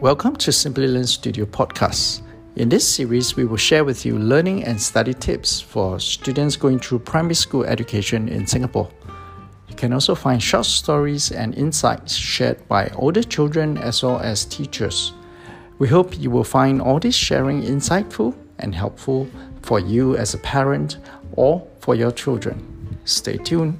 Welcome to Simply Learn Studio podcast. In this series, we will share with you learning and study tips for students going through primary school education in Singapore. You can also find short stories and insights shared by older children as well as teachers. We hope you will find all this sharing insightful and helpful for you as a parent or for your children. Stay tuned.